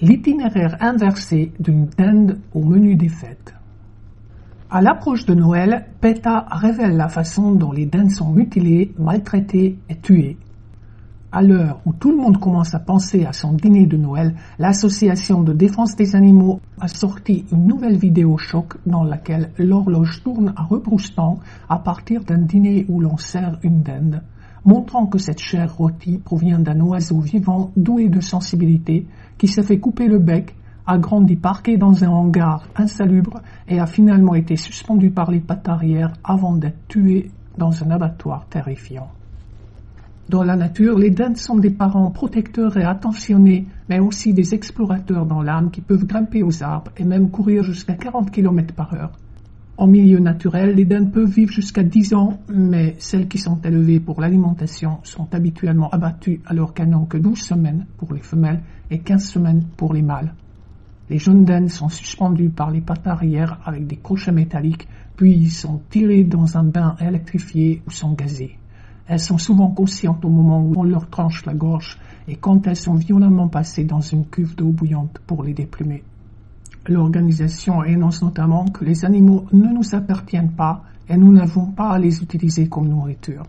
L'itinéraire inversé d'une dinde au menu des fêtes. À l'approche de Noël, PETA révèle la façon dont les dindes sont mutilées, maltraitées et tuées. À l'heure où tout le monde commence à penser à son dîner de Noël, l'association de défense des animaux a sorti une nouvelle vidéo choc dans laquelle l'horloge tourne à rebrousse-temps à partir d'un dîner où l'on sert une dinde, montrant que cette chair rôtie provient d'un oiseau vivant doué de sensibilité qui s'est fait couper le bec, a grandi parqué dans un hangar insalubre et a finalement été suspendu par les pattes arrière avant d'être tué dans un abattoir terrifiant. Dans la nature, les dindes sont des parents protecteurs et attentionnés, mais aussi des explorateurs dans l'âme qui peuvent grimper aux arbres et même courir jusqu'à 40 km par heure. En milieu naturel, les dindes peuvent vivre jusqu'à 10 ans, mais celles qui sont élevées pour l'alimentation sont habituellement abattues alors qu'elles n'ont que 12 semaines pour les femelles et 15 semaines pour les mâles. Les jeunes dindes sont suspendues par les pattes arrière avec des crochets métalliques, puis sont tirées dans un bain électrifié ou sont gazées. Elles sont souvent conscientes au moment où on leur tranche la gorge et quand elles sont violemment passées dans une cuve d'eau bouillante pour les déplumer. L'organisation énonce notamment que les animaux ne nous appartiennent pas et nous n'avons pas à les utiliser comme nourriture.